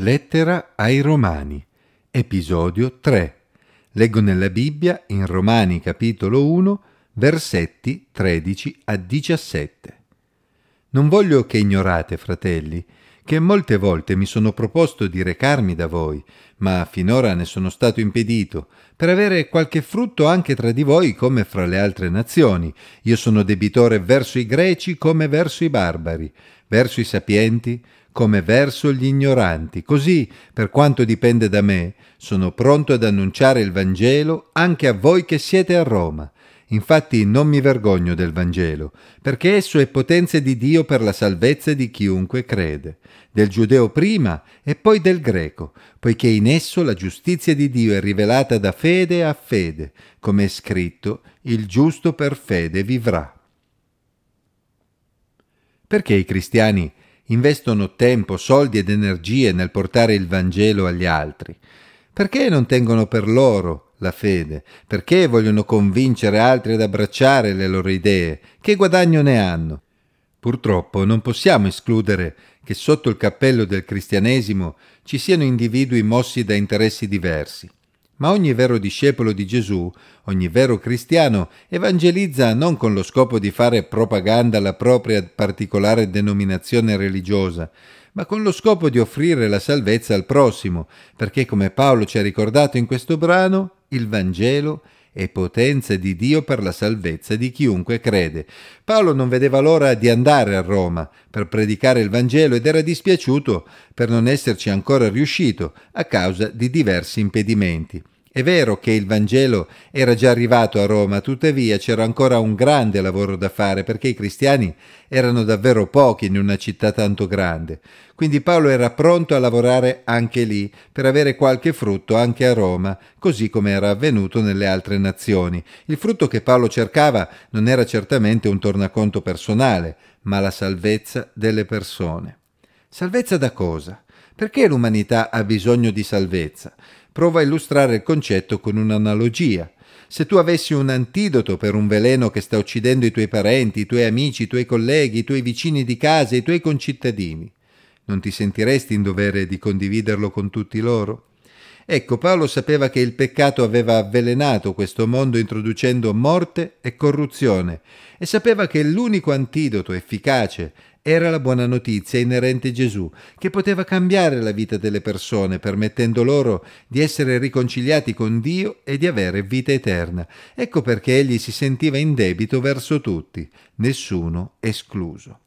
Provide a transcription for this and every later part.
Lettera ai Romani, episodio 3. Leggo nella Bibbia in Romani capitolo 1, versetti 13 a 17. Non voglio che ignorate, fratelli, che molte volte mi sono proposto di recarmi da voi, ma finora ne sono stato impedito, per avere qualche frutto anche tra di voi come fra le altre nazioni. Io sono debitore verso i greci come verso i barbari, verso i sapienti come verso gli ignoranti. Così, per quanto dipende da me, sono pronto ad annunciare il Vangelo anche a voi che siete a Roma. Infatti non mi vergogno del Vangelo, perché esso è potenza di Dio per la salvezza di chiunque crede, del giudeo prima e poi del greco, poiché in esso la giustizia di Dio è rivelata da fede a fede, come è scritto, il giusto per fede vivrà. Perché i cristiani investono tempo, soldi ed energie nel portare il Vangelo agli altri? Perché non tengono per loro la fede? Perché vogliono convincere altri ad abbracciare le loro idee? Che guadagno ne hanno? Purtroppo non possiamo escludere che sotto il cappello del cristianesimo ci siano individui mossi da interessi diversi. Ma ogni vero discepolo di Gesù, ogni vero cristiano, evangelizza non con lo scopo di fare propaganda alla propria particolare denominazione religiosa, ma con lo scopo di offrire la salvezza al prossimo, perché come Paolo ci ha ricordato in questo brano, il Vangelo è potenza di Dio per la salvezza di chiunque crede. Paolo non vedeva l'ora di andare a Roma per predicare il Vangelo ed era dispiaciuto per non esserci ancora riuscito a causa di diversi impedimenti. È vero che il Vangelo era già arrivato a Roma, tuttavia c'era ancora un grande lavoro da fare perché i cristiani erano davvero pochi in una città tanto grande. Quindi Paolo era pronto a lavorare anche lì per avere qualche frutto anche a Roma, così come era avvenuto nelle altre nazioni. Il frutto che Paolo cercava non era certamente un tornaconto personale, ma la salvezza delle persone. Salvezza da cosa? Perché l'umanità ha bisogno di salvezza? Prova a illustrare il concetto con un'analogia. Se tu avessi un antidoto per un veleno che sta uccidendo i tuoi parenti, i tuoi amici, i tuoi colleghi, i tuoi vicini di casa, i tuoi concittadini, non ti sentiresti in dovere di condividerlo con tutti loro? Ecco, Paolo sapeva che il peccato aveva avvelenato questo mondo introducendo morte e corruzione e sapeva che l'unico antidoto efficace era la buona notizia inerente a Gesù, che poteva cambiare la vita delle persone, permettendo loro di essere riconciliati con Dio e di avere vita eterna. Ecco perché egli si sentiva in debito verso tutti, nessuno escluso.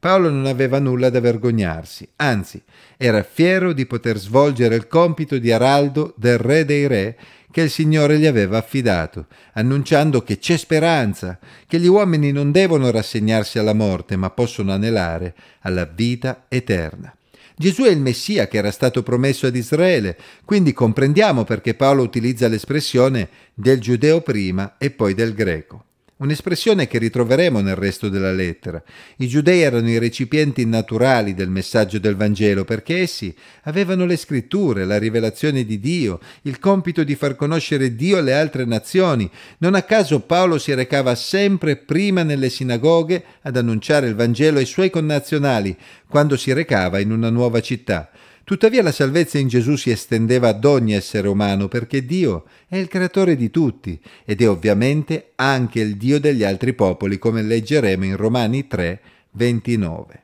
Paolo non aveva nulla da vergognarsi, anzi era fiero di poter svolgere il compito di araldo del Re dei Re che il Signore gli aveva affidato, annunciando che c'è speranza, che gli uomini non devono rassegnarsi alla morte, ma possono anelare alla vita eterna. Gesù è il Messia che era stato promesso ad Israele, quindi comprendiamo perché Paolo utilizza l'espressione del giudeo prima e poi del greco un'espressione che ritroveremo nel resto della lettera. I giudei erano i recipienti naturali del messaggio del Vangelo perché essi avevano le scritture, la rivelazione di Dio, il compito di far conoscere Dio alle altre nazioni. Non a caso Paolo si recava sempre prima nelle sinagoghe ad annunciare il Vangelo ai suoi connazionali quando si recava in una nuova città. Tuttavia la salvezza in Gesù si estendeva ad ogni essere umano perché Dio è il creatore di tutti ed è ovviamente anche il Dio degli altri popoli, come leggeremo in Romani 3, 29.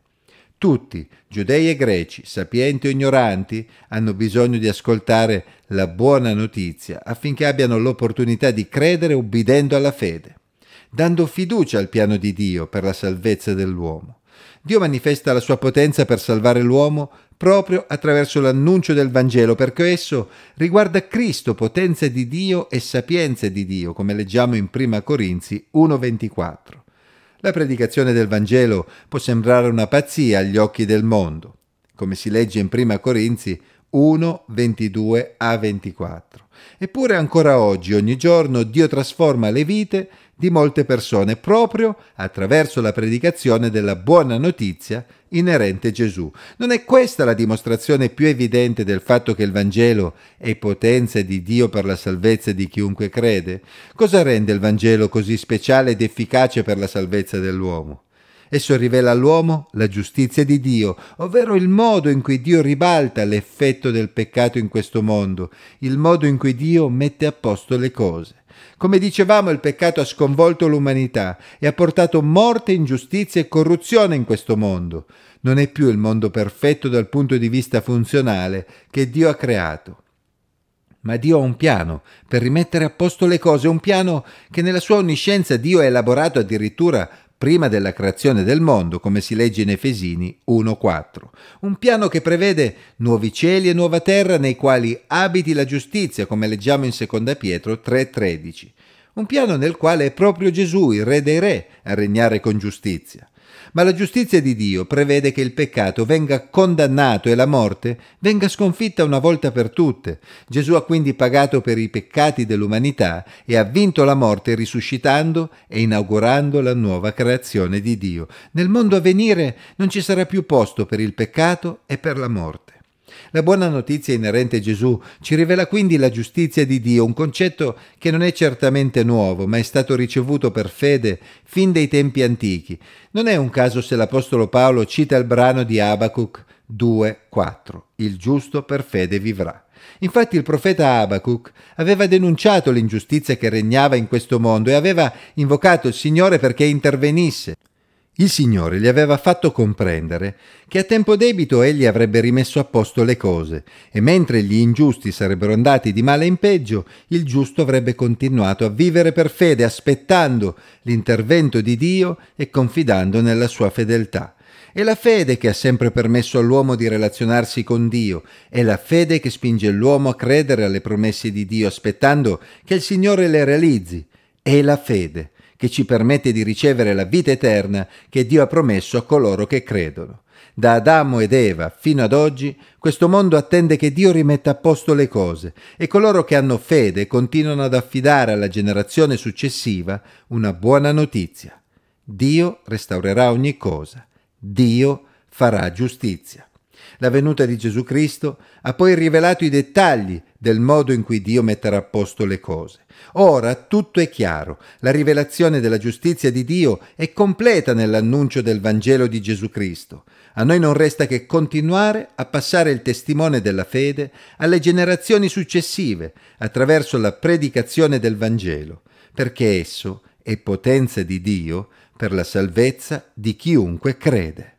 Tutti, giudei e greci, sapienti o ignoranti, hanno bisogno di ascoltare la buona notizia affinché abbiano l'opportunità di credere ubbidendo alla fede, dando fiducia al piano di Dio per la salvezza dell'uomo. Dio manifesta la sua potenza per salvare l'uomo proprio attraverso l'annuncio del Vangelo, perché esso riguarda Cristo, potenza di Dio e sapienza di Dio, come leggiamo in 1 Corinzi 1:24. La predicazione del Vangelo può sembrare una pazzia agli occhi del mondo, come si legge in 1 Corinzi 1, 22 a 24. Eppure ancora oggi, ogni giorno, Dio trasforma le vite di molte persone proprio attraverso la predicazione della buona notizia inerente Gesù. Non è questa la dimostrazione più evidente del fatto che il Vangelo è potenza di Dio per la salvezza di chiunque crede? Cosa rende il Vangelo così speciale ed efficace per la salvezza dell'uomo? Esso rivela all'uomo la giustizia di Dio, ovvero il modo in cui Dio ribalta l'effetto del peccato in questo mondo, il modo in cui Dio mette a posto le cose. Come dicevamo, il peccato ha sconvolto l'umanità e ha portato morte, ingiustizia e corruzione in questo mondo. Non è più il mondo perfetto dal punto di vista funzionale che Dio ha creato. Ma Dio ha un piano per rimettere a posto le cose, un piano che nella sua onniscienza Dio ha elaborato addirittura prima della creazione del mondo, come si legge in Efesini 1.4. Un piano che prevede nuovi cieli e nuova terra nei quali abiti la giustizia, come leggiamo in 2 Pietro 3.13. Un piano nel quale è proprio Gesù, il Re dei Re, a regnare con giustizia. Ma la giustizia di Dio prevede che il peccato venga condannato e la morte venga sconfitta una volta per tutte. Gesù ha quindi pagato per i peccati dell'umanità e ha vinto la morte risuscitando e inaugurando la nuova creazione di Dio. Nel mondo a venire non ci sarà più posto per il peccato e per la morte. La buona notizia inerente a Gesù ci rivela quindi la giustizia di Dio, un concetto che non è certamente nuovo, ma è stato ricevuto per fede fin dai tempi antichi. Non è un caso se l'Apostolo Paolo cita il brano di Abacuc 2:4, il giusto per fede vivrà. Infatti il profeta Abacuc aveva denunciato l'ingiustizia che regnava in questo mondo e aveva invocato il Signore perché intervenisse. Il Signore gli aveva fatto comprendere che a tempo debito egli avrebbe rimesso a posto le cose, e mentre gli ingiusti sarebbero andati di male in peggio, il giusto avrebbe continuato a vivere per fede, aspettando l'intervento di Dio e confidando nella sua fedeltà. È la fede che ha sempre permesso all'uomo di relazionarsi con Dio, è la fede che spinge l'uomo a credere alle promesse di Dio, aspettando che il Signore le realizzi. È la fede che ci permette di ricevere la vita eterna che Dio ha promesso a coloro che credono. Da Adamo ed Eva fino ad oggi questo mondo attende che Dio rimetta a posto le cose e coloro che hanno fede continuano ad affidare alla generazione successiva una buona notizia. Dio restaurerà ogni cosa. Dio farà giustizia. La venuta di Gesù Cristo ha poi rivelato i dettagli del modo in cui Dio metterà a posto le cose. Ora tutto è chiaro, la rivelazione della giustizia di Dio è completa nell'annuncio del Vangelo di Gesù Cristo. A noi non resta che continuare a passare il testimone della fede alle generazioni successive attraverso la predicazione del Vangelo, perché esso è potenza di Dio per la salvezza di chiunque crede.